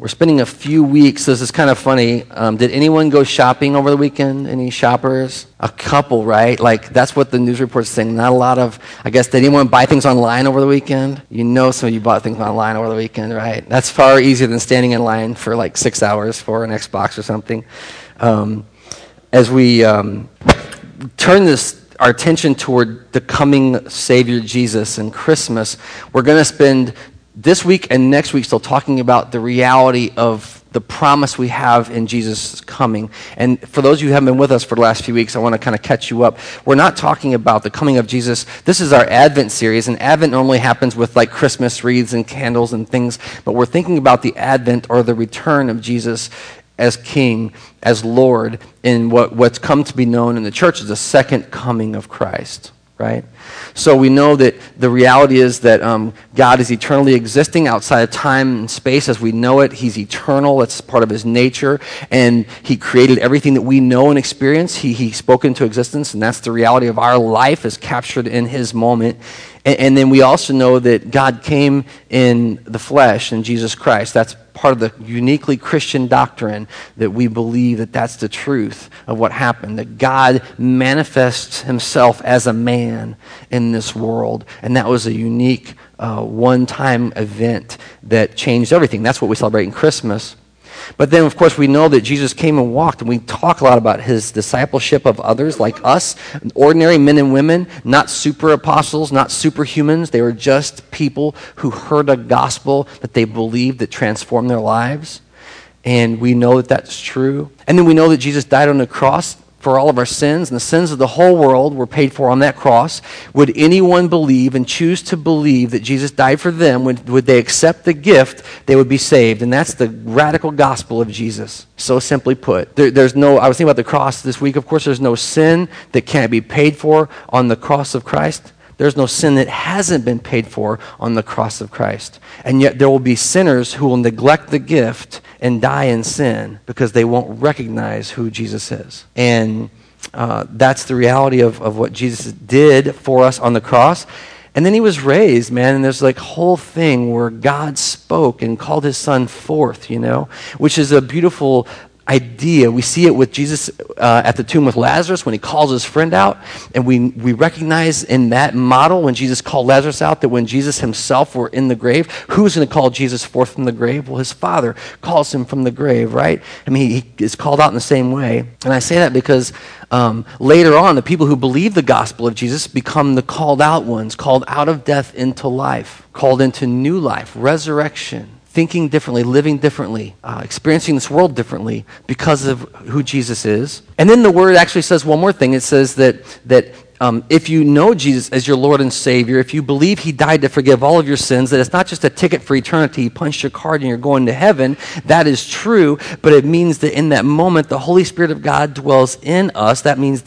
We're spending a few weeks. This is kind of funny. Um, did anyone go shopping over the weekend? Any shoppers? A couple, right? Like, that's what the news report's saying. Not a lot of, I guess, did anyone buy things online over the weekend? You know some of you bought things online over the weekend, right? That's far easier than standing in line for like six hours for an Xbox or something. Um, as we um, turn this our attention toward the coming Savior Jesus and Christmas, we're going to spend this week and next week still talking about the reality of the promise we have in Jesus coming. And for those of you who haven't been with us for the last few weeks, I want to kind of catch you up. We're not talking about the coming of Jesus. This is our Advent series, and Advent normally happens with like Christmas wreaths and candles and things, but we're thinking about the Advent or the return of Jesus as King, as Lord, in what, what's come to be known in the church as the second coming of Christ right? So we know that the reality is that um, God is eternally existing outside of time and space as we know it. He's eternal. That's part of his nature. And he created everything that we know and experience. He, he spoke into existence, and that's the reality of our life is captured in his moment. And, and then we also know that God came in the flesh in Jesus Christ. That's part of the uniquely Christian doctrine that we believe that that's the truth of what happened, that God manifests himself as a man in this world. And that was a unique uh, one time event that changed everything. That's what we celebrate in Christmas. But then, of course, we know that Jesus came and walked, and we talk a lot about his discipleship of others like us, ordinary men and women, not super apostles, not superhumans. They were just people who heard a gospel that they believed that transformed their lives. And we know that that's true. And then we know that Jesus died on the cross for all of our sins, and the sins of the whole world were paid for on that cross. Would anyone believe and choose to believe that Jesus died for them? Would, would they accept the gift, they would be saved. And that's the radical gospel of Jesus. So simply put, there, there's no, I was thinking about the cross this week. Of course, there's no sin that can't be paid for on the cross of Christ. There's no sin that hasn't been paid for on the cross of Christ. And yet there will be sinners who will neglect the gift and die in sin because they won't recognize who Jesus is. And uh, that's the reality of, of what Jesus did for us on the cross. And then he was raised, man, and there's like whole thing where God spoke and called his son forth, you know, which is a beautiful idea. We see it with Jesus uh, at the tomb with Lazarus when he calls his friend out. And we, we recognize in that model when Jesus called Lazarus out that when Jesus himself were in the grave, who's going to call Jesus forth from the grave? Well, his father calls him from the grave, right? I mean, he, he is called out in the same way. And I say that because um, later on, the people who believe the gospel of Jesus become the called out ones, called out of death into life, called into new life, resurrection thinking differently, living differently, uh, experiencing this world differently because of who Jesus is. And then the word actually says one more thing. It says that, that um, if you know Jesus as your Lord and Savior, if you believe He died to forgive all of your sins, that it's not just a ticket for eternity, you punch your card and you're going to heaven, that is true, but it means that in that moment, the Holy Spirit of God dwells in us. That means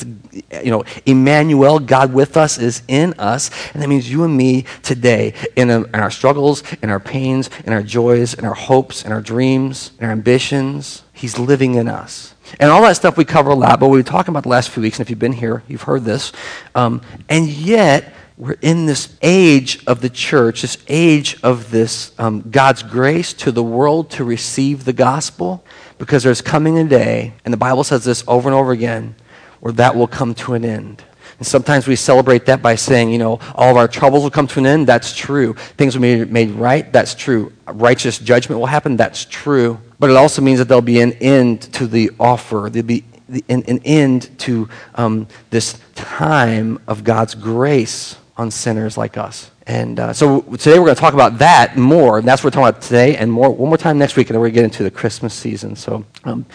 you know, Emmanuel, God with us, is in us. And that means you and me today, in, a, in, our struggles, in our pains, in our joys, in our hopes, in our dreams, in our ambitions, He's living in us. And all that stuff we cover a lot, but we've been talking about the last few weeks, and if you've been here, you've heard this. Um, and yet, we're in this age of the church, this age of this um, God's grace to the world to receive the gospel, because there's coming a day, and the Bible says this over and over again, or that will come to an end. And sometimes we celebrate that by saying, you know, all of our troubles will come to an end. That's true. Things will be made right. That's true. Righteous judgment will happen. That's true. But it also means that there'll be an end to the offer. There'll be an, an end to um, this time of God's grace on sinners like us. And uh, so today we're going to talk about that more. And that's what we're talking about today and more one more time next week. And then we're going to get into the Christmas season. So um,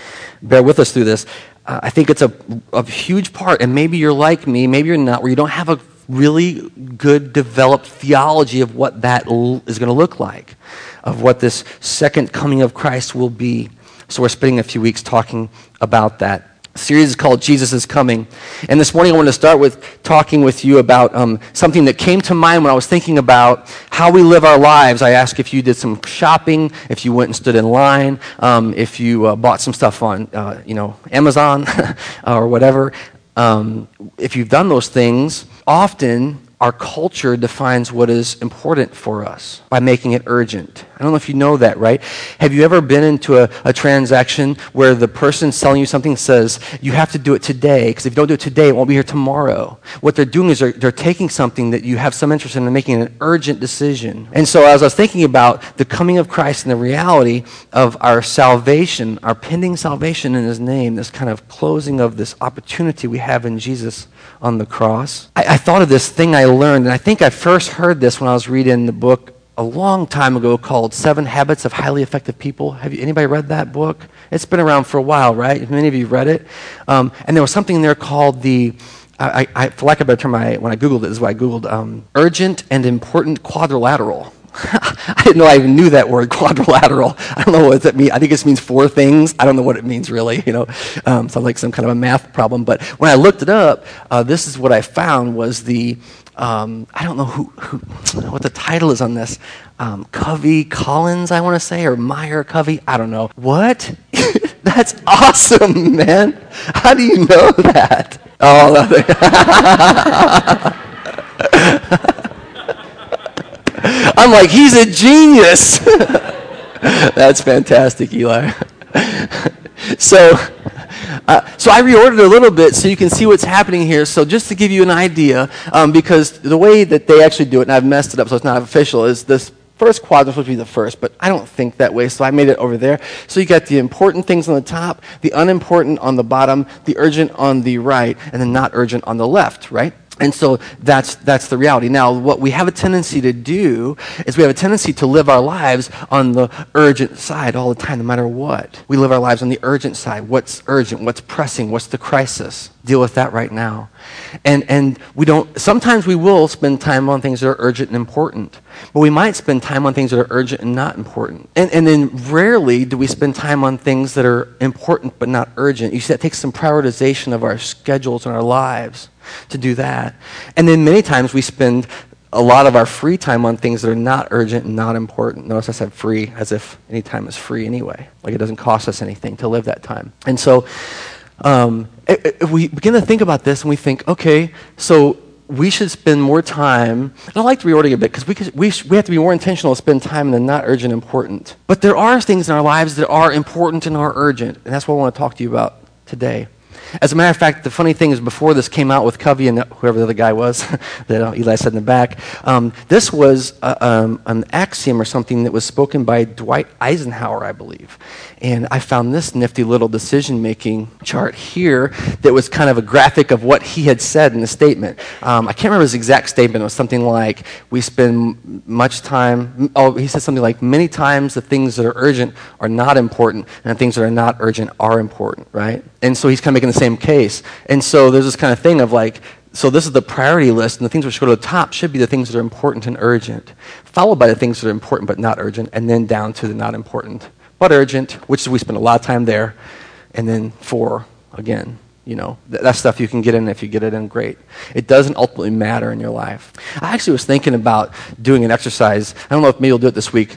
bear with us through this uh, I think it's a, a huge part, and maybe you're like me, maybe you're not, where you don't have a really good developed theology of what that l- is going to look like, of what this second coming of Christ will be. So we're spending a few weeks talking about that The series is called Jesus is Coming. And this morning I want to start with talking with you about um, something that came to mind when I was thinking about how we live our lives. I asked if you did some shopping, if you went and stood in line, um, if you uh, bought some stuff on, uh, you know, Amazon or whatever. Um, if you've done those things, often our culture defines what is important for us by making it urgent. I don't know if you know that, right? Have you ever been into a, a transaction where the person selling you something says, you have to do it today, because if you don't do it today, it won't be here tomorrow. What they're doing is they're, they're taking something that you have some interest in and making an urgent decision. And so as I was thinking about the coming of Christ and the reality of our salvation, our pending salvation in his name, this kind of closing of this opportunity we have in Jesus on the cross, I, I thought of this thing I learned, and I think I first heard this when I was reading the book a long time ago called Seven Habits of Highly Effective People. Have you, anybody read that book? It's been around for a while, right? Many of you read it. Um, and there was something there called the, I, I, for lack of a better term, I, when I Googled it, this is what I Googled, um, urgent and important quadrilateral. I didn't know I even knew that word, quadrilateral. I don't know what that means. I think it means four things. I don't know what it means really. You know, um, sounds like some kind of a math problem. But when I looked it up, uh, this is what I found was the um, I don't know who, who, what the title is on this. Um, Covey Collins, I want to say, or Meyer Covey. I don't know. What? That's awesome, man. How do you know that? Oh, I'm like, he's a genius. That's fantastic, Eli. so, uh, so I reordered a little bit so you can see what's happening here. So just to give you an idea, um, because the way that they actually do it, and I've messed it up so it's not official, is this first quadrant supposed to be the first, but I don't think that way, so I made it over there. So you got the important things on the top, the unimportant on the bottom, the urgent on the right, and the not urgent on the left, right? And so that's, that's the reality. Now, what we have a tendency to do is we have a tendency to live our lives on the urgent side all the time, no matter what. We live our lives on the urgent side. What's urgent? What's pressing? What's the crisis? Deal with that right now. And, and we don't, sometimes we will spend time on things that are urgent and important, but we might spend time on things that are urgent and not important. And, and then rarely do we spend time on things that are important but not urgent. You see, that takes some prioritization of our schedules and our lives to do that. And then many times we spend a lot of our free time on things that are not urgent and not important. Notice I said free as if any time is free anyway. Like it doesn't cost us anything to live that time. And so um, if we begin to think about this and we think, okay, so we should spend more time, and I like to reorder a bit because we, we, we have to be more intentional to spend time in the not urgent important. But there are things in our lives that are important and are urgent, and that's what I want to talk to you about today. As a matter of fact, the funny thing is, before this came out with Covey and whoever the other guy was that uh, Eli said in the back, um, this was uh, um, an axiom or something that was spoken by Dwight Eisenhower, I believe. And I found this nifty little decision making chart here that was kind of a graphic of what he had said in the statement. Um, I can't remember his exact statement. It was something like, We spend much time, oh, he said something like, Many times the things that are urgent are not important, and the things that are not urgent are important, right? And so he's kind of making the same case. And so there's this kind of thing of like, so this is the priority list, and the things which go to the top should be the things that are important and urgent, followed by the things that are important but not urgent, and then down to the not important but urgent, which we spend a lot of time there. And then four, again, you know, th- that's stuff you can get in if you get it in, great. It doesn't ultimately matter in your life. I actually was thinking about doing an exercise. I don't know if maybe you'll do it this week.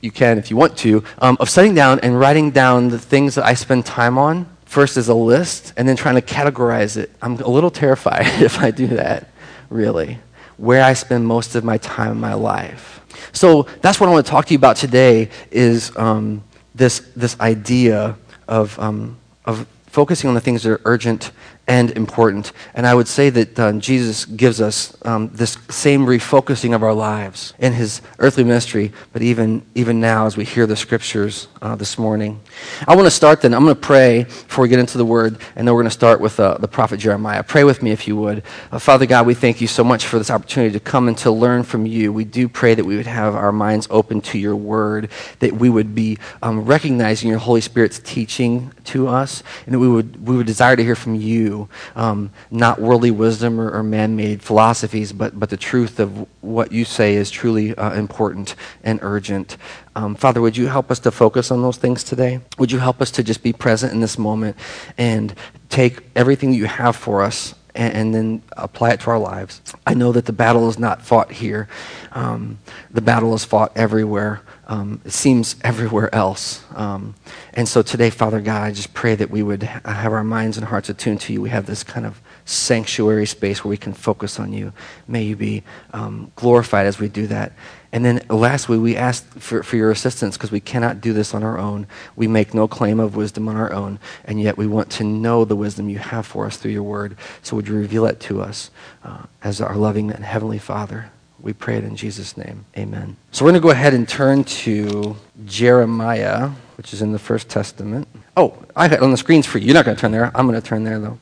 You can if you want to, um, of sitting down and writing down the things that I spend time on first as a list and then trying to categorize it. I'm a little terrified if I do that, really, where I spend most of my time in my life. So that's what I want to talk to you about today is um, this, this idea of, um, of focusing on the things that are urgent and important. And I would say that uh, Jesus gives us um, this same refocusing of our lives in his earthly ministry, but even, even now as we hear the scriptures uh, this morning. I want to start then. I'm going to pray before we get into the word, and then we're going to start with uh, the prophet Jeremiah. Pray with me if you would. Uh, Father God, we thank you so much for this opportunity to come and to learn from you. We do pray that we would have our minds open to your word, that we would be um, recognizing your Holy Spirit's teaching to us, and that we would, we would desire to hear from you um, not worldly wisdom or, or man made philosophies, but, but the truth of what you say is truly uh, important and urgent. Um, Father, would you help us to focus on those things today? Would you help us to just be present in this moment and take everything you have for us and, and, then apply it to our lives. I know that the battle is not fought here. Um, the battle is fought everywhere um, it seems everywhere else. Um, and so today, Father God, I just pray that we would have our minds and hearts attuned to you. We have this kind of sanctuary space where we can focus on you. May you be um, glorified as we do that. And then lastly, we ask for, for your assistance because we cannot do this on our own. We make no claim of wisdom on our own, and yet we want to know the wisdom you have for us through your word. So would you reveal it to us uh, as our loving and heavenly Father? We pray it in Jesus' name. Amen. So we're going to go ahead and turn to Jeremiah, which is in the First Testament. Oh, I it on the screens for you. You're not going to turn there. I'm going to turn there, though.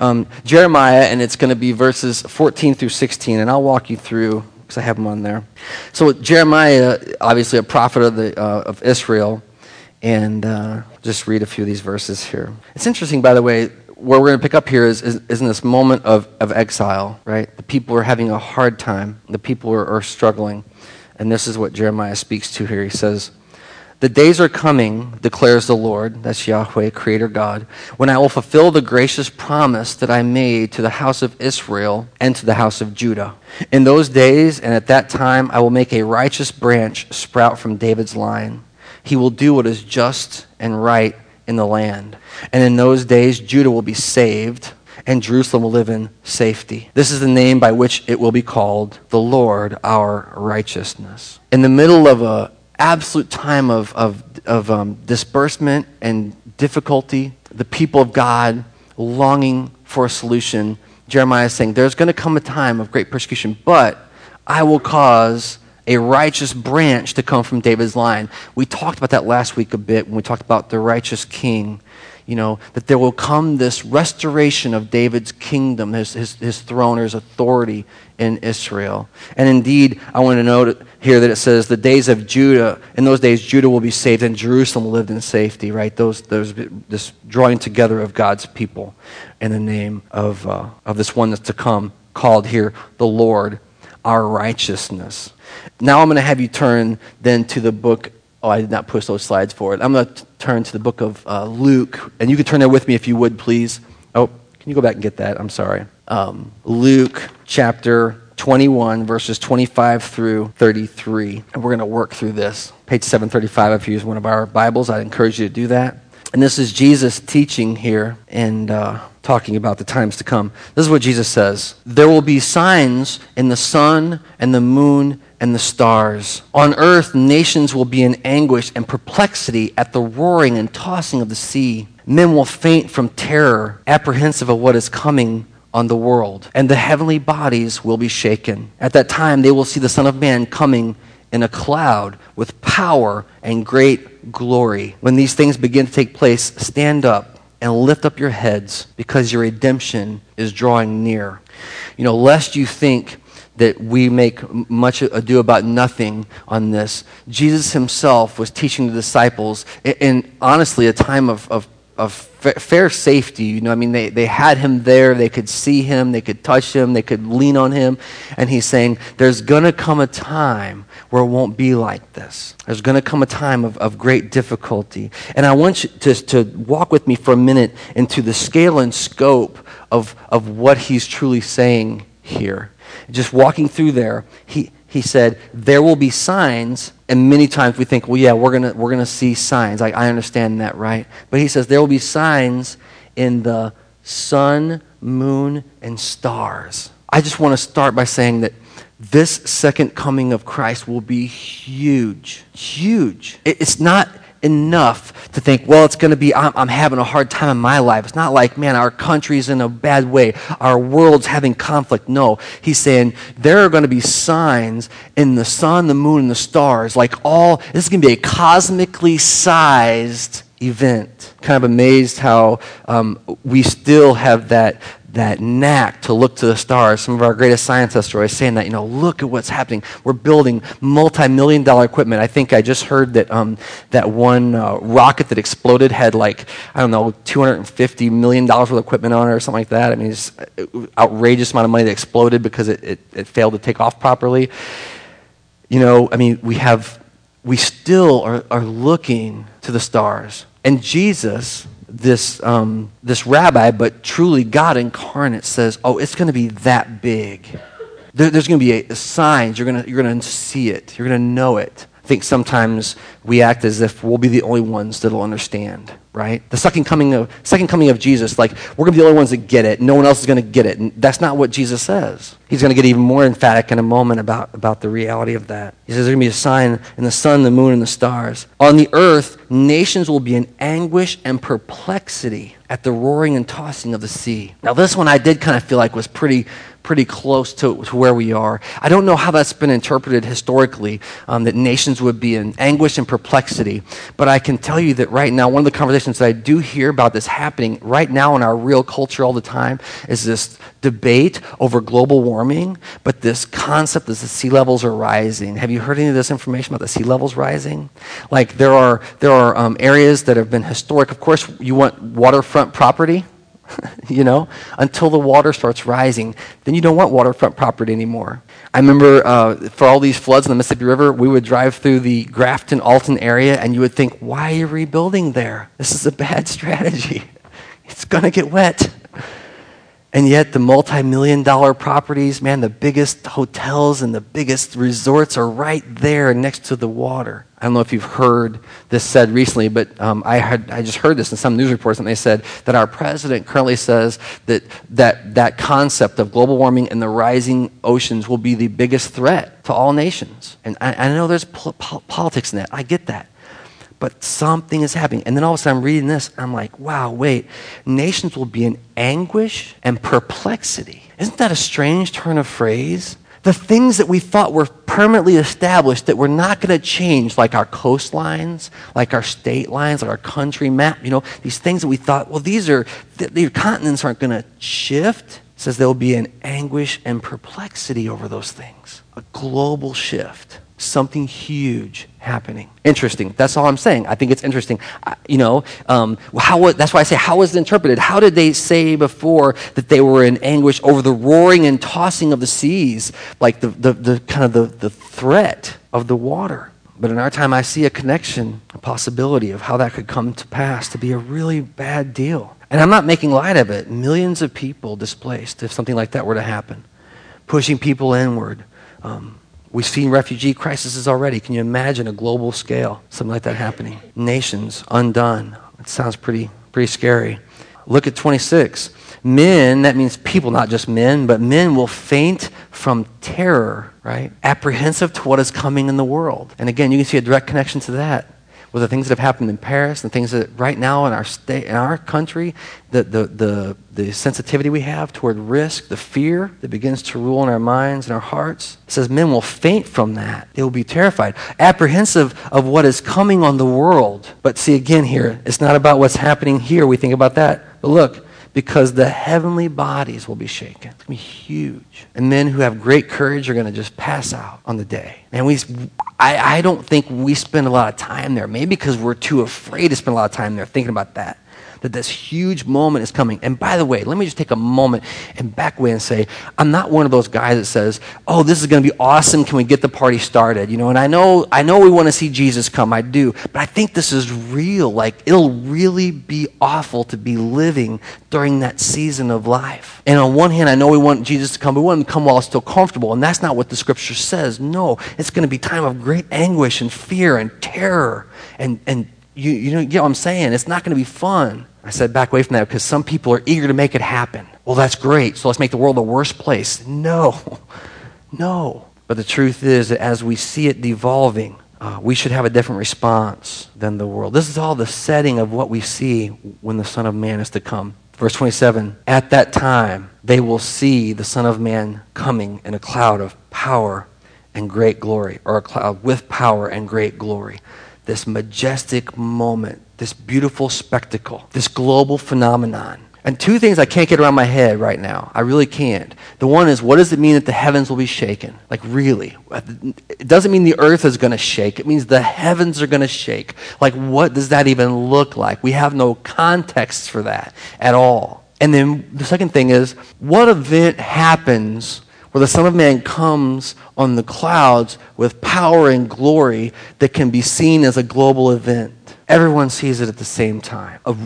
Um, Jeremiah, and it's going to be verses 14 through 16, and I'll walk you through because I have them on there. So Jeremiah, obviously a prophet of, the, uh, of Israel, and uh, just read a few of these verses here. It's interesting, by the way, where we're going to pick up here is, is, is, in this moment of, of exile, right? The people are having a hard time. The people are, are struggling. And this is what Jeremiah speaks to here. He says, The days are coming, declares the Lord, that's Yahweh, Creator God, when I will fulfill the gracious promise that I made to the house of Israel and to the house of Judah. In those days and at that time, I will make a righteous branch sprout from David's line. He will do what is just and right in the land. And in those days, Judah will be saved, and Jerusalem will live in safety. This is the name by which it will be called the Lord our righteousness. In the middle of an absolute time of, of, of um, disbursement and difficulty, the people of God longing for a solution, Jeremiah is saying, There's going to come a time of great persecution, but I will cause a righteous branch to come from David's line. We talked about that last week a bit when we talked about the righteous king. You know, that there will come this restoration of David's kingdom, his, his, his throne, or his authority in Israel. And indeed, I want to note here that it says the days of Judah, in those days, Judah will be saved and Jerusalem lived in safety, right? Those, those, this drawing together of God's people in the name of, uh, of this one that's to come, called here the Lord, our righteousness. Now I'm going to have you turn then to the book. Oh, I did not push those slides forward. I'm going to turn to the book of uh, Luke. And you can turn there with me if you would, please. Oh, can you go back and get that? I'm sorry. Um, Luke chapter 21, verses 25 through 33. And we're going to work through this. Page 735, if you use one of our Bibles, I'd encourage you to do that. And this is Jesus teaching here and uh, talking about the times to come. This is what Jesus says There will be signs in the sun and the moon and the stars. On earth, nations will be in anguish and perplexity at the roaring and tossing of the sea. Men will faint from terror, apprehensive of what is coming on the world, and the heavenly bodies will be shaken. At that time, they will see the Son of Man coming in a cloud with power and great glory. When these things begin to take place, stand up and lift up your heads because your redemption is drawing near. You know, lest you think that we make much ado about nothing on this. Jesus himself was teaching the disciples in, honestly a time of, of, of fair safety. You know, I mean, they, they had him there, they could see him, they could touch him, they could lean on him. And he's saying, There's going to come a time where it won't be like this. There's going to come a time of, of great difficulty. And I want you to, to walk with me for a minute into the scale and scope of, of what he's truly saying here just walking through there, he, he said, There will be signs. And many times we think, well, yeah, we're going we're gonna see signs. I, I understand that, right? But he says, There will be signs in the sun, moon, and stars. I just want to start by saying that this second coming of Christ will be huge. Huge. It's not enough to think, well, it's going to be, I'm, I'm, having a hard time in my life. It's not like, man, our country's in a bad way, our world's having conflict. No, he's saying there are going to be signs in the sun, the moon, and the stars. Like all, this is going to be a cosmically sized event. Kind of amazed how um, we still have that that knack to look to the stars. Some of our greatest scientists are always saying that, you know, look at what's happening. We're building multi-million dollar equipment. I think I just heard that um, that one uh, rocket that exploded had like, I don't know, $250 million worth of equipment on it or something like that. I mean, it's outrageous amount of money that exploded because it, it, it failed to take off properly. You know, I mean, we have, we still are, are looking to the stars. And Jesus this, um, this rabbi, but truly God incarnate, says, Oh, it's going to be that big. There, there's going to be a, a signs. You're going you're to see it, you're going to know it. I think sometimes we act as if we'll be the only ones that'll understand, right? The second coming of, second coming of Jesus, like we're going to be the only ones that get it. No one else is going to get it. And that's not what Jesus says. He's going to get even more emphatic in a moment about, about the reality of that. He says there's going to be a sign in the sun, the moon, and the stars. On the earth, nations will be in anguish and perplexity at the roaring and tossing of the sea. Now, this one I did kind of feel like was pretty pretty close to, to where we are. I don't know how that's been interpreted historically, um, that nations would be in anguish and perplexity. But I can tell you that right now, one of the conversations that I do hear about this happening right now in our real culture all the time is this debate over global warming, but this concept that the sea levels are rising. Have you heard any of this information about the sea levels rising? Like there are, there are um, areas that have been historic. Of course, you want waterfront property you know, until the water starts rising. Then you don't want waterfront property anymore. I remember uh, for all these floods in the Mississippi River, we would drive through the Grafton Alton area, and you would think, why are you rebuilding there? This is a bad strategy. It's going to get wet. And yet, the multi million dollar properties, man, the biggest hotels and the biggest resorts are right there next to the water. I don't know if you've heard this said recently, but um, I, had, I just heard this in some news reports, and they said that our president currently says that, that that concept of global warming and the rising oceans will be the biggest threat to all nations. And I, I know there's po- po- politics in that. I get that. But something is happening. And then all of a sudden I'm reading this, I'm like, wow, wait. Nations will be in anguish and perplexity. Isn't that a strange turn of phrase? the things that we thought were permanently established that were not going to change, like our coastlines, like our state lines, like our country map, you know, these things that we thought, well, these are, these continents aren't going to shift. Says there will be an anguish and perplexity over those things, a global shift something huge happening. Interesting. That's all I'm saying. I think it's interesting. I, you know, um, how, that's why I say, how was it interpreted? How did they say before that they were in anguish over the roaring and tossing of the seas, like the, the, the kind of the, the threat of the water? But in our time, I see a connection, a possibility of how that could come to pass to be a really bad deal. And I'm not making light of it. Millions of people displaced if something like that were to happen, pushing people inward. Um, We've seen refugee crises already. Can you imagine a global scale, something like that happening? Nations undone. It sounds pretty, pretty scary. Look at 26. Men, that means people, not just men, but men will faint from terror, right? Apprehensive to what is coming in the world. And again, you can see a direct connection to that with the things that have happened in Paris and things that right now in our state, in our country, the, the, the, the sensitivity we have toward risk, the fear that begins to rule in our minds and our hearts. It says men will faint from that. They will be terrified, apprehensive of what is coming on the world. But see, again, here, it's not about what's happening here. We think about that. But look, because the heavenly bodies will be shaken. It's going to be huge. And men who have great courage are going to just pass out on the day. And we, I, I don't think we spend a lot of time there. Maybe because we're too afraid to spend a lot of time there thinking about that that this huge moment is coming. And by the way, let me just take a moment and back away and say, I'm not one of those guys that says, "Oh, this is going to be awesome. Can we get the party started?" You know, and I know I know we want to see Jesus come. I do. But I think this is real. Like it'll really be awful to be living during that season of life. And on one hand, I know we want Jesus to come, but we want him to come while it's still comfortable. And that's not what the scripture says. No, it's going to be time of great anguish and fear and terror and, and you, you, know, you what I'm saying? It's not going to be fun. I said back away from that because some people are eager to make it happen. Well, that's great. So let's make the world a worse place. No, no. But the truth is that as we see it devolving, uh, we should have a different response than the world. This is all the setting of what we see when the Son of Man is to come. Verse 27 At that time, they will see the Son of Man coming in a cloud of power and great glory, or a cloud with power and great glory this majestic moment, this beautiful spectacle, this global phenomenon. And two things I can't get around my head right now. I really can't. The one is, what does it mean that the heavens will be shaken? Like, really? It doesn't mean the earth is going to shake. It means the heavens are going to shake. Like, what does that even look like? We have no context for that at all. And then the second thing is, what event happens where the Son of Man comes on the clouds with power and glory that can be seen as a global event. Everyone sees it at the same time. A,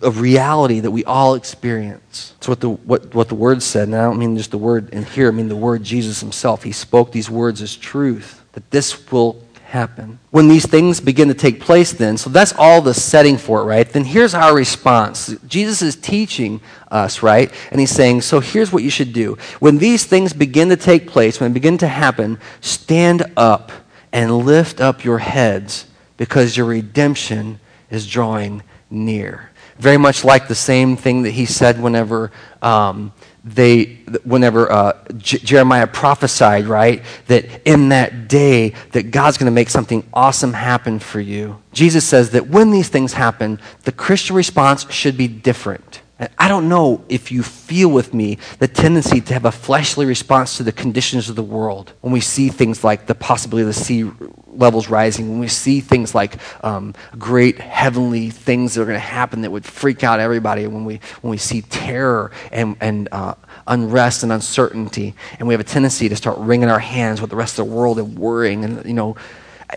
a reality that we all experience. It's what the, what, what the word said. And I don't mean just the word in here, I mean the word Jesus himself. He spoke these words as truth. That this will happen. When these things begin to take place, then, so that's all the setting for it, right? Then here's our response. Jesus is teaching us, right? And he's saying, so here's what you should do. When these things begin to take place, when they begin to happen, stand up and lift up your heads because your redemption is drawing near. Very much like the same thing that he said whenever. Um, they whenever uh, J- jeremiah prophesied right that in that day that god's going to make something awesome happen for you. Jesus says that when these things happen the christian response should be different. I don't know if you feel with me the tendency to have a fleshly response to the conditions of the world when we see things like the possibility of the sea levels rising, when we see things like um, great heavenly things that are going to happen that would freak out everybody, when we, when we see terror and, and uh, unrest and uncertainty, and we have a tendency to start wringing our hands with the rest of the world and worrying, and, you know,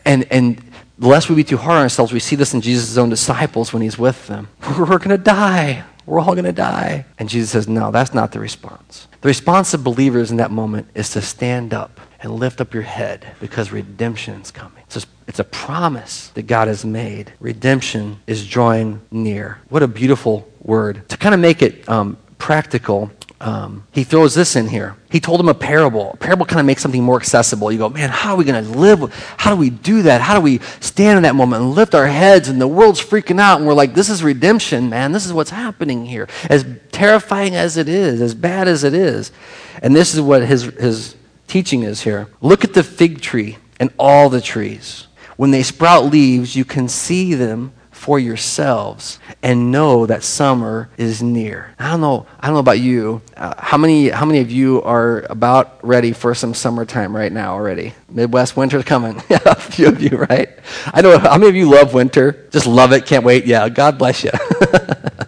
and, and lest we be too hard on ourselves, we see this in Jesus' own disciples when he's with them. We're going to die. We're all going to die. And Jesus says, No, that's not the response. The response of believers in that moment is to stand up and lift up your head because redemption is coming. It's a, it's a promise that God has made. Redemption is drawing near. What a beautiful word. To kind of make it um, practical, um, he throws this in here. He told him a parable. A parable kind of makes something more accessible. You go, man, how are we going to live? How do we do that? How do we stand in that moment and lift our heads and the world's freaking out and we're like, this is redemption, man. This is what's happening here. As terrifying as it is, as bad as it is. And this is what his, his teaching is here. Look at the fig tree and all the trees. When they sprout leaves, you can see them for yourselves and know that summer is near. I don't know. I don't know about you. Uh, how many? How many of you are about ready for some summertime right now already? Midwest winter's coming. a few of you, right? I know. How many of you love winter? Just love it. Can't wait. Yeah. God bless you.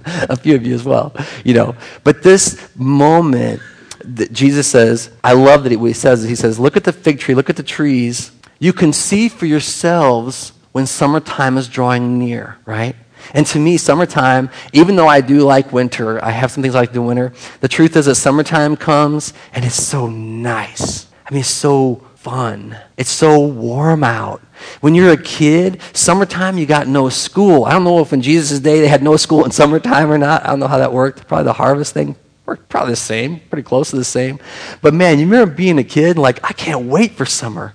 a few of you as well. You know. But this moment that Jesus says, I love that he, says, he says, look at the fig tree, look at the trees. You can see for yourselves when summertime is drawing near, right? And to me, summertime, even though I do like winter, I have some things I like the winter, the truth is that summertime comes and it's so nice. I mean, it's so fun. It's so warm out. When you're a kid, summertime, you got no school. I don't know if in Jesus' day they had no school in summertime or not. I don't know how that worked. Probably the harvest thing. Worked probably the same, pretty close to the same. But man, you remember being a kid, like, I can't wait for summer.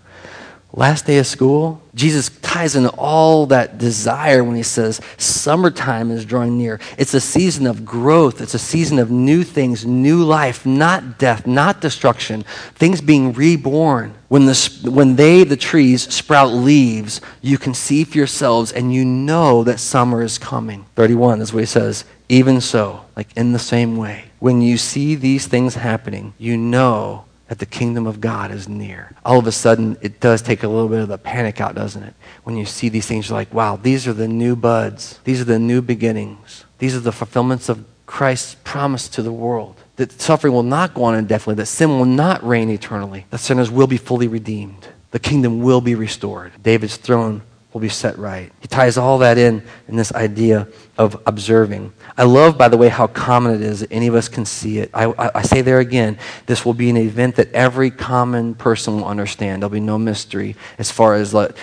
Last day of school, Jesus ties in all that desire when he says, Summertime is drawing near. It's a season of growth. It's a season of new things, new life, not death, not destruction, things being reborn. When, the, when they, the trees, sprout leaves, you can see for yourselves and you know that summer is coming. 31 is what he says. Even so, like in the same way, when you see these things happening, you know that the kingdom of God is near. All of a sudden, it does take a little bit of the panic out, doesn't it? When you see these things, you're like, wow, these are the new buds. These are the new beginnings. These are the fulfillments of Christ's promise to the world. That suffering will not go on indefinitely, that sin will not reign eternally, that sinners will be fully redeemed. The kingdom will be restored. David's throne will be set right. He ties all that in in this idea of observing. I love, by the way, how common it is that any of us can see it. I, I, I, say there again, this will be an event that every common person will understand. There'll be no mystery as far as the,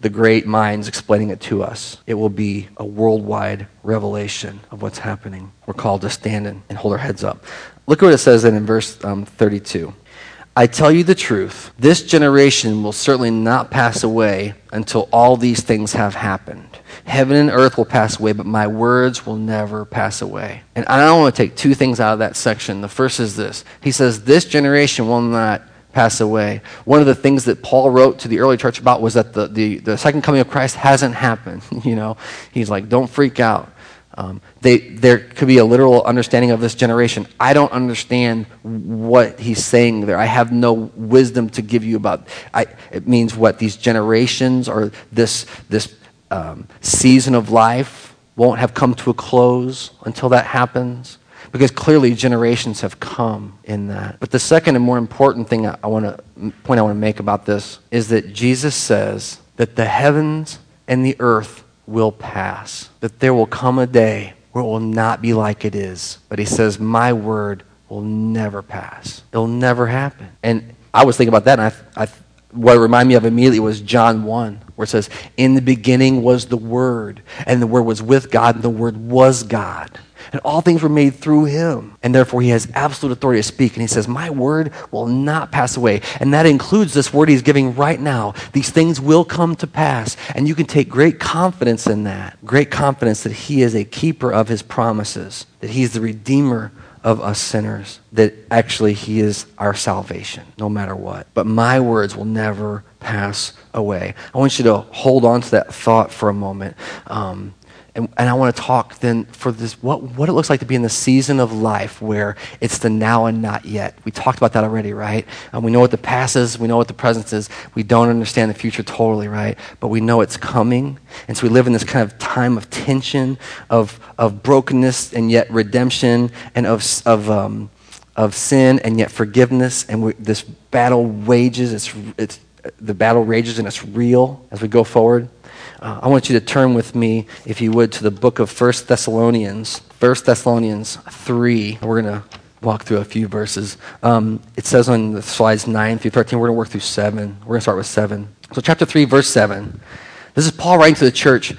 the, great minds explaining it to us. It will be a worldwide revelation of what's happening. We're called to stand and, and hold our heads up. Look at what it says then in verse um, 32. I tell you the truth, this generation will certainly not pass away until all these things have happened. Heaven and earth will pass away, but my words will never pass away. And I don't want to take two things out of that section. The first is this He says, This generation will not pass away. One of the things that Paul wrote to the early church about was that the, the, the second coming of Christ hasn't happened. You know, he's like, don't freak out. Um, they, there could be a literal understanding of this generation. I don't understand what he's saying there. I have no wisdom to give you about. I, it means what these generations or this this um, season of life won't have come to a close until that happens, because clearly generations have come in that. But the second and more important thing I, I want to point I want to make about this is that Jesus says that the heavens and the earth will pass, that there will come a day where it will not be like it is. But he says, My word will never pass. It'll never happen. And I was thinking about that, and I, I, what it reminded me of immediately was John 1. where it says, In the beginning was the Word, and the Word was with God, and the Word was God. And all things were made through him. And therefore, he has absolute authority to speak. And he says, My word will not pass away. And that includes this word he's giving right now. These things will come to pass. And you can take great confidence in that. Great confidence that he is a keeper of his promises, that he's the redeemer of us sinners, that actually He is our salvation, no matter what. But my words will never pass away. I want you to hold on to that thought for a moment. Um, and, and I want to talk then for this what, what it looks like to be in the season of life where it's the now and not yet. We talked about that already, right? And we know what the past is, we know what the present is. We don't understand the future totally, right? But we know it's coming. And so we live in this kind of time of tension, of, of brokenness and yet redemption, and of, of, um, of sin and yet forgiveness. And this battle wages, it's, it's, the battle rages and it's real as we go forward. Uh, I want you to turn with me, if you would, to the book of 1 Thessalonians. 1 Thessalonians 3. We're going to walk through a few verses. Um, it says on the slides 9 through 13. We're going to work through 7. We're going to start with 7. So, chapter 3, verse 7. This is Paul writing to the church,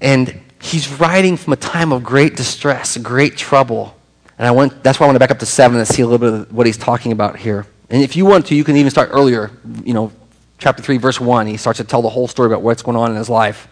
and he's writing from a time of great distress, great trouble. And I want, that's why I want to back up to 7 and see a little bit of what he's talking about here. And if you want to, you can even start earlier, you know, chapter 3, verse 1, he starts to tell the whole story about what's going on in his life.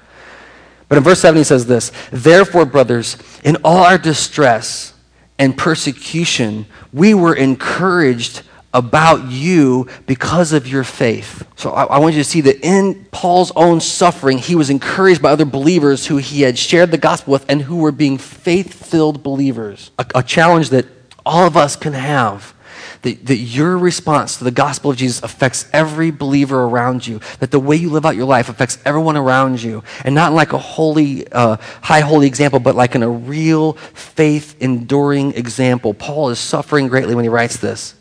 But in verse 7, he says this Therefore, brothers, in all our distress and persecution, we were encouraged about you because of your faith. So I, I, want you to see that in Paul's own suffering, he was encouraged by other believers who he had shared the gospel with and who were being faith filled believers. A, a challenge that all of us can have that, that your response to the gospel of Jesus affects every believer around you, that the way you live out your life affects everyone around you, and not like a holy, uh, high holy example, but like in a real faith enduring example. Paul is suffering greatly when he writes this.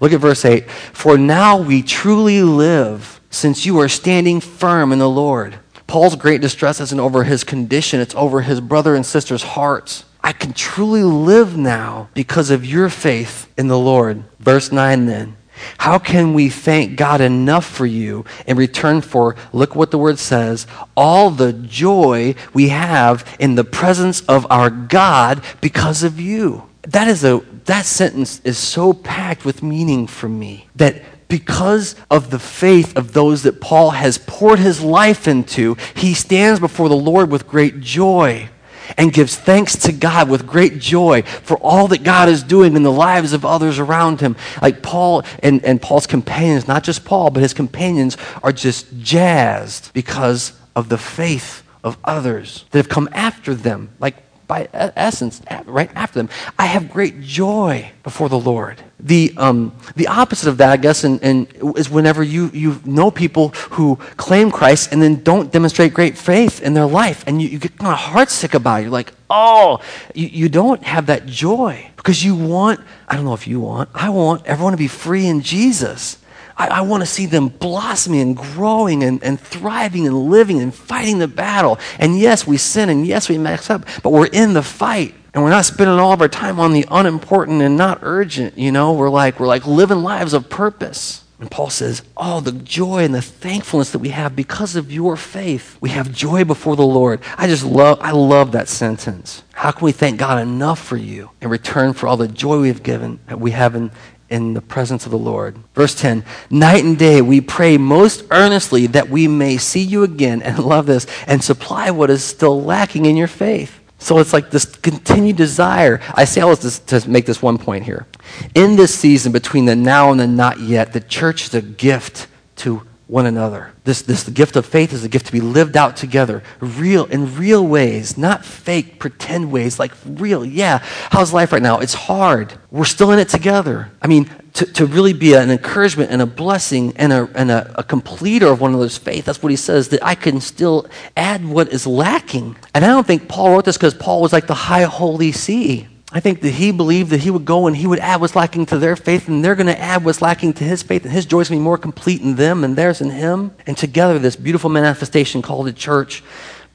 Look at verse 8. For now we truly live since you are standing firm in the Lord. Paul's great distress isn't over his condition, it's over his brother and sister's hearts. I can truly live now because of your faith in the Lord. Verse 9 then. How can we thank God enough for you in return for, look what the word says, all the joy we have in the presence of our God because of you? That is a that sentence is so packed with meaning for me that because of the faith of those that Paul has poured his life into, he stands before the Lord with great joy and gives thanks to God with great joy for all that God is doing in the lives of others around him. Like Paul and, and Paul's companions, not just Paul, but his companions are just jazzed because of the faith of others that have come after them. Like by essence, right after them. I have great joy before the Lord. The, um, the opposite of that, I guess, and, and is whenever you, you know people who claim Christ and then don't demonstrate great faith in their life, and you, you get kind of heartsick about it. You're like, oh, you, you don't have that joy because you want, I don't know if you want, I want everyone to be free in Jesus. I, I want to see them blossoming and growing and, and thriving and living and fighting the battle. And yes, we sin and yes, we mess up, but we're in the fight. And we're not spending all of our time on the unimportant and not urgent, you know? We're like, we're like living lives of purpose. And Paul says, Oh, the joy and the thankfulness that we have because of your faith. We have joy before the Lord. I just love, I love that sentence. How can we thank God enough for you in return for all the joy we've given, that we have in, in the presence of the Lord. Verse 10 Night and day we pray most earnestly that we may see you again, and love this, and supply what is still lacking in your faith. So it's like this continued desire. I say all this to make this one point here. In this season between the now and the not yet, the church is a gift to one another. This, this gift of faith is a gift to be lived out together, real in real ways, not fake pretend ways, like real. Yeah, how's life right now? It's hard. We're still in it together. I mean, to, to really be an encouragement and a blessing and, a, and a, a completer of one another's faith. That's what he says, that I can still add what is lacking. And I don't think Paul wrote this because Paul was like the high holy see. I think that he believed that he would go and he would add what's lacking to their faith, and they're going to add what's lacking to his faith, and his joy is going to be more complete in them and theirs in him. And together, this beautiful manifestation called the church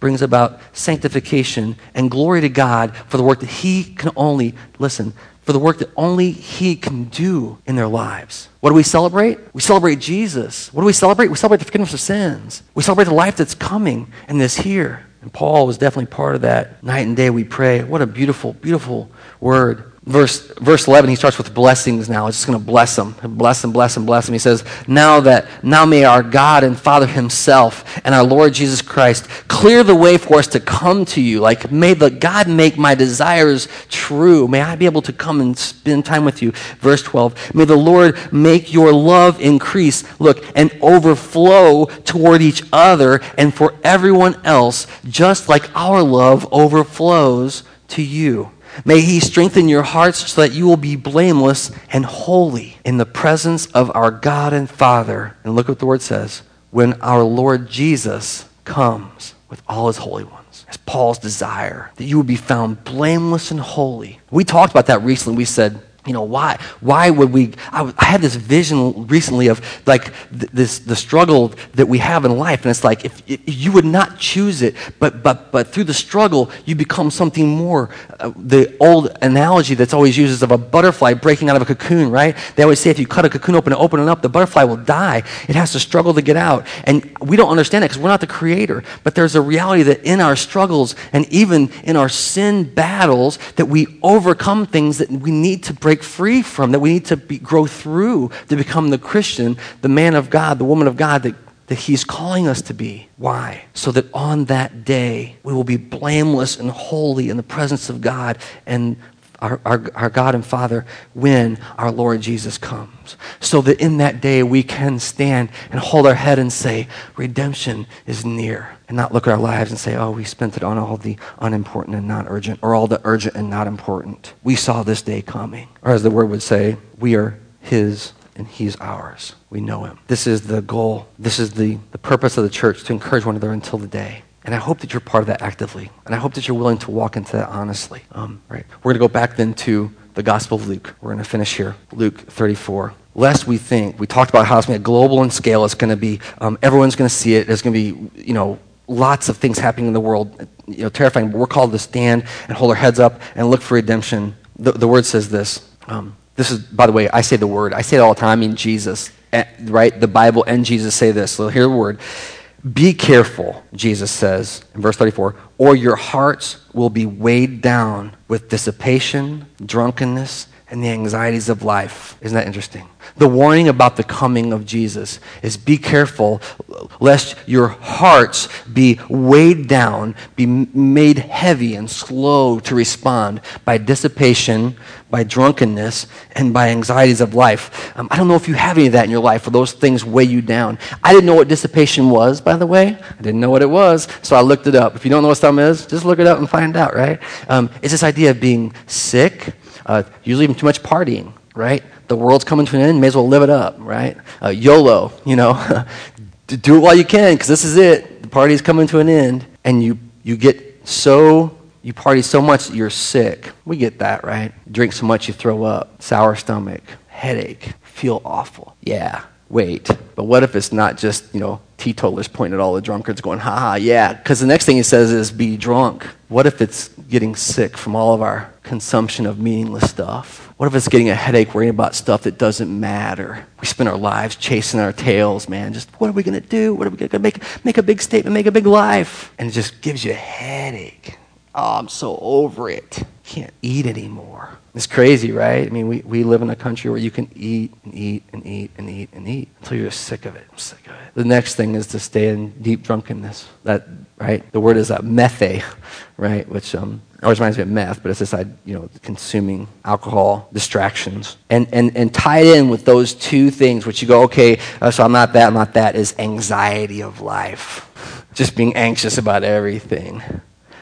brings about sanctification and glory to God for the work that he can only, listen, for the work that only He can do in their lives. What do we celebrate? We celebrate Jesus. What do we celebrate? We celebrate the forgiveness of sins. We celebrate the life that's coming and this here. And Paul was definitely part of that. Night and day we pray. What a beautiful, beautiful word verse, verse 11, he starts with blessings now. He's just going to bless them. Bless them, bless them, bless them. He says, Now that, now may our God and Father himself and our Lord Jesus Christ clear the way for us to come to you. Like, may the God make my desires true. May I be able to come and spend time with you. Verse 12, may the Lord make your love increase, look, and overflow toward each other and for everyone else, just like our love overflows to you. May he strengthen your hearts so that you will be blameless and holy in the presence of our God and Father. And look what the word says when our Lord Jesus comes with all his holy ones. It's Paul's desire that you would be found blameless and holy. We talked about that recently. We said, you know why why would we I, I had this vision recently of like th- this the struggle that we have in life and it's like if, if, you would not choose it but but but through the struggle you become something more. Uh, the old analogy that's always used is of a butterfly breaking out of a cocoon right? They always say if you cut a cocoon open and open it up the butterfly will die. It has to struggle to get out. And we don't understand it because we're not the creator. But there's a reality that in our struggles and even in our sin battles that we overcome things that we need to break free from, that we need to be, grow through to become the Christian, the man of God, the woman of God that, that He's calling us to be. Why? So that on that day we will be blameless and holy in the presence of God and our, our, our, God and Father when our Lord Jesus comes. So that in that day we can stand and hold our head and say, Redemption is near. And not look at our lives and say, Oh, we spent it on all the unimportant and not urgent, or all the urgent and not important. We saw this day coming. Or as the word would say, we are His and He's ours. We know Him. This is the goal. This is the, the purpose of the church to encourage one another until the day. And I hope that you're part of that actively. And I hope that you're willing to walk into that honestly. Um, right. We're going to go back then to the Gospel of Luke. We're going to finish here. Luke 34. Lest we think, we talked about how it's going to be global in scale. It's going to be, um, everyone's going to see it. There's going to be, you know, lots of things happening in the world, you know, terrifying. But we're called to stand and hold our heads up and look for redemption. The, the word says this. Um, this is, by the way, I say the word. I say it all the time. I mean Jesus, right? The Bible and Jesus say this. So hear the word. Be careful, Jesus says in verse 34, or your hearts will be weighed down with dissipation, drunkenness, and the anxieties of life. Isn't that interesting? The warning about the coming of Jesus is be careful lest your hearts be weighed down, be made heavy and slow to respond by dissipation, by drunkenness, and by anxieties of life. Um, I don't know if you have any of that in your life, or those things weigh you down. I didn't know what dissipation was, by the way. I didn't know what it was, so I looked it up. If you don't know what something is, just look it up and find out, right? Um, it's this idea of being sick, uh, usually even too much partying, right? the world's coming to an end, may as well live it up, right? Uh, YOLO, you know, do it while you can because this is it. The party's coming to an end, and you, you get so, you party so much that you're sick. We get that, right? Drink so much you throw up, sour stomach, headache, feel awful. Yeah, wait. But what if it's not just, you know, teetotalers pointing at all the drunkards going, ha ha, yeah. Because the next thing he says is be drunk. What if it's getting sick from all of our consumption of meaningless stuff? What if it's getting a headache worrying about stuff that doesn't matter? We spend our lives chasing our tails, man. Just what are we going to do? What are we going to make? Make a big statement, make a big life. And it just gives you a headache. Oh, I'm so over it. Can't eat anymore. It's crazy, right? I mean, we, we live in a country where you can eat and eat and eat and eat and eat until you're sick of it. I'm sick of it. The next thing is to stay in deep drunkenness. That, right? The word is a methe, right? Which um, always reminds me of meth, but it's this, idea, you know, consuming alcohol, distractions. And, and, and tied in with those two things, which you go, okay, uh, so I'm not that, I'm not that, is anxiety of life. Just being anxious about everything.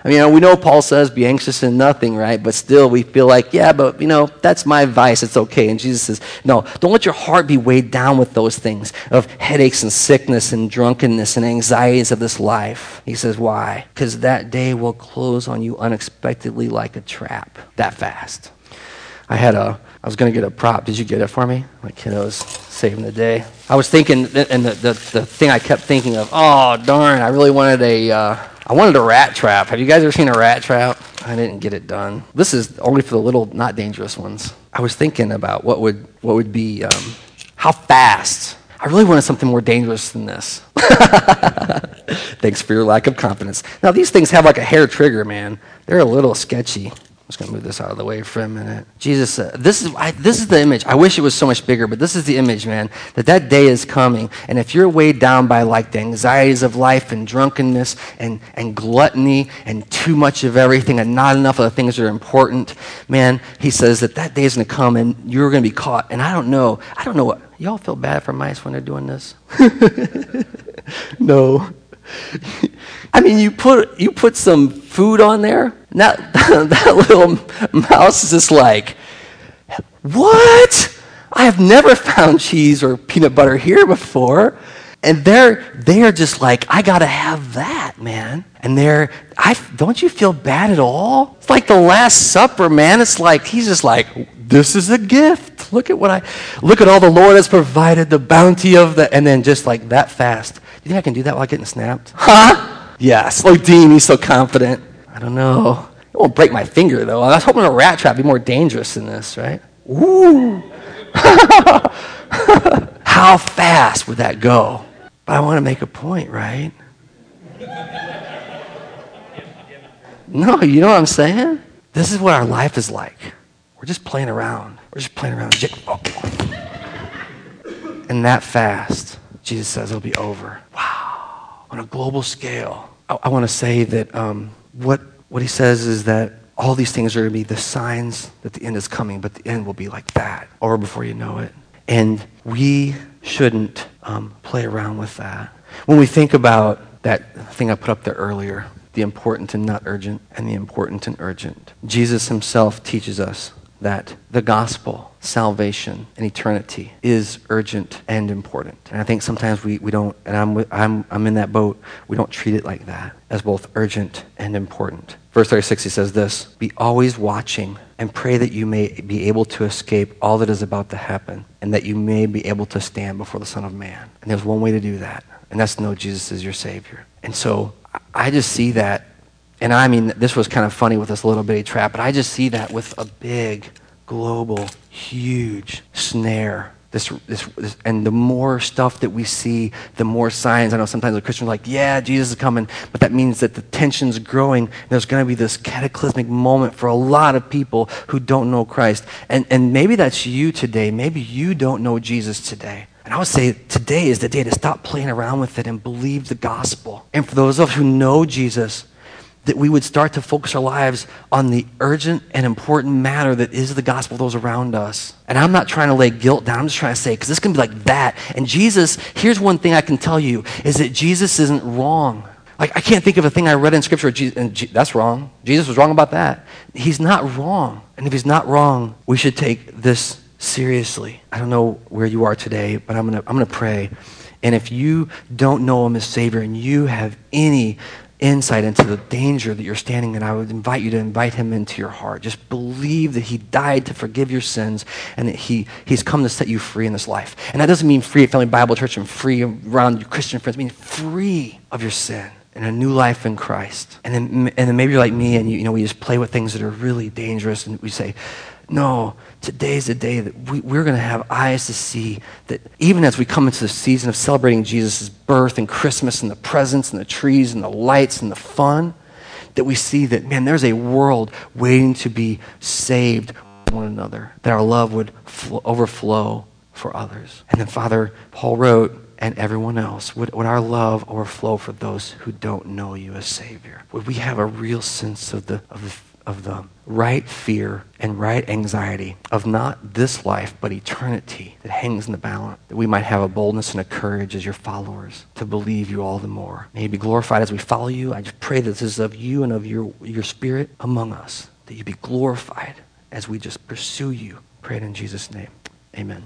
I mean, we know Paul says, be anxious in nothing, right? But still, we feel like, yeah, but, you know, that's my vice. It's okay. And Jesus says, no, don't let your heart be weighed down with those things of headaches and sickness and drunkenness and anxieties of this life. He says, why? Because that day will close on you unexpectedly like a trap that fast. I had a, I was going to get a prop. Did you get it for me? My kiddos saving the day. I was thinking, and the, the, the thing I kept thinking of, oh, darn, I really wanted a, uh, I wanted a rat trap. Have you guys ever seen a rat trap? I didn't get it done. This is only for the little, not dangerous ones. I was thinking about what would, what would be, um, how fast. I really wanted something more dangerous than this. Thanks for your lack of confidence. Now, these things have like a hair trigger, man. They're a little sketchy. I'm just going to move this out of the way for a minute. Jesus, uh, this, is, I, this is the image. I wish it was so much bigger, but this is the image, man, that that day is coming. And if you're weighed down by like the anxieties of life and drunkenness and, and gluttony and too much of everything and not enough of the things that are important, man, he says that that day is going to come and you're going to be caught. And I don't know. I don't know what. Y'all feel bad for mice when they're doing this? no. I mean, you put, you put some food on there, and that, that little mouse is just like, what? I have never found cheese or peanut butter here before. And they're, they're just like, I got to have that, man. And they're, I, don't you feel bad at all? It's like the Last Supper, man. It's like, he's just like, this is a gift. Look at what I, look at all the Lord has provided, the bounty of the, and then just like that fast. You think I can do that while getting snapped? Huh? Yes. Like Dean, he's so confident. I don't know. It won't break my finger, though. I was hoping a rat trap would be more dangerous than this, right? Ooh. How fast would that go? But I want to make a point, right? No, you know what I'm saying? This is what our life is like. We're just playing around. We're just playing around. And that fast, Jesus says it'll be over. Wow. On a global scale, I, I want to say that um, what, what he says is that all these things are going to be the signs that the end is coming, but the end will be like that, or before you know it. And we shouldn't um, play around with that. When we think about that thing I put up there earlier, the important and not urgent, and the important and urgent, Jesus himself teaches us that the gospel, salvation, and eternity is urgent and important. And I think sometimes we, we don't, and I'm, I'm, I'm in that boat, we don't treat it like that, as both urgent and important. Verse 36, he says this Be always watching and pray that you may be able to escape all that is about to happen, and that you may be able to stand before the Son of Man. And there's one way to do that, and that's to know Jesus is your Savior. And so I just see that and I mean, this was kind of funny with this little bitty trap, but I just see that with a big, global, huge snare. This, this, this, and the more stuff that we see, the more signs. I know sometimes the Christians are like, yeah, Jesus is coming, but that means that the tension's growing. there's going to be this cataclysmic moment for a lot of people who don't know Christ. And, and maybe that's you today. Maybe you don't know Jesus today. And I would say today is the day to stop playing around with it and believe the gospel. And for those of us who know Jesus, that we would start to focus our lives on the urgent and important matter that is the gospel of those around us. And I'm not trying to lay guilt down. I'm just trying to say, because this can be like that. And Jesus, here's one thing I can tell you, is that Jesus isn't wrong. Like, I can't think of a thing I read in Scripture, and that's wrong. Jesus was wrong about that. He's not wrong. And if he's not wrong, we should take this seriously. I don't know where you are today, but I'm going to I'm going to pray. And if you don't know him as Savior and you have any insight into the danger that you're standing in, I would invite you to invite him into your heart. Just believe that he died to forgive your sins and that he, he's come to set you free in this life. And that doesn't mean free at Family Bible Church and free around your Christian friends. It free of your sin and a new life in Christ. And then, and then maybe you're like me and you, you know, we just play with things that are really dangerous and we say, no, today's the day that we, we're going to have eyes to see that even as we come into the season of celebrating Jesus' birth and Christmas and the presents and the trees and the lights and the fun, that we see that, man, there's a world waiting to be saved one another, that our love would fl- overflow for others. And then, Father, Paul wrote, and everyone else, would, would our love overflow for those who don't know you as Savior? Would we have a real sense of the, of the of the right fear and right anxiety of not this life, but eternity that hangs in the balance, that we might have a boldness and a courage as your followers to believe you all the more. May you be glorified as we follow you. I just pray that this is of you and of your, your spirit among us, that you be glorified as we just pursue you. Pray it in Jesus' name. Amen.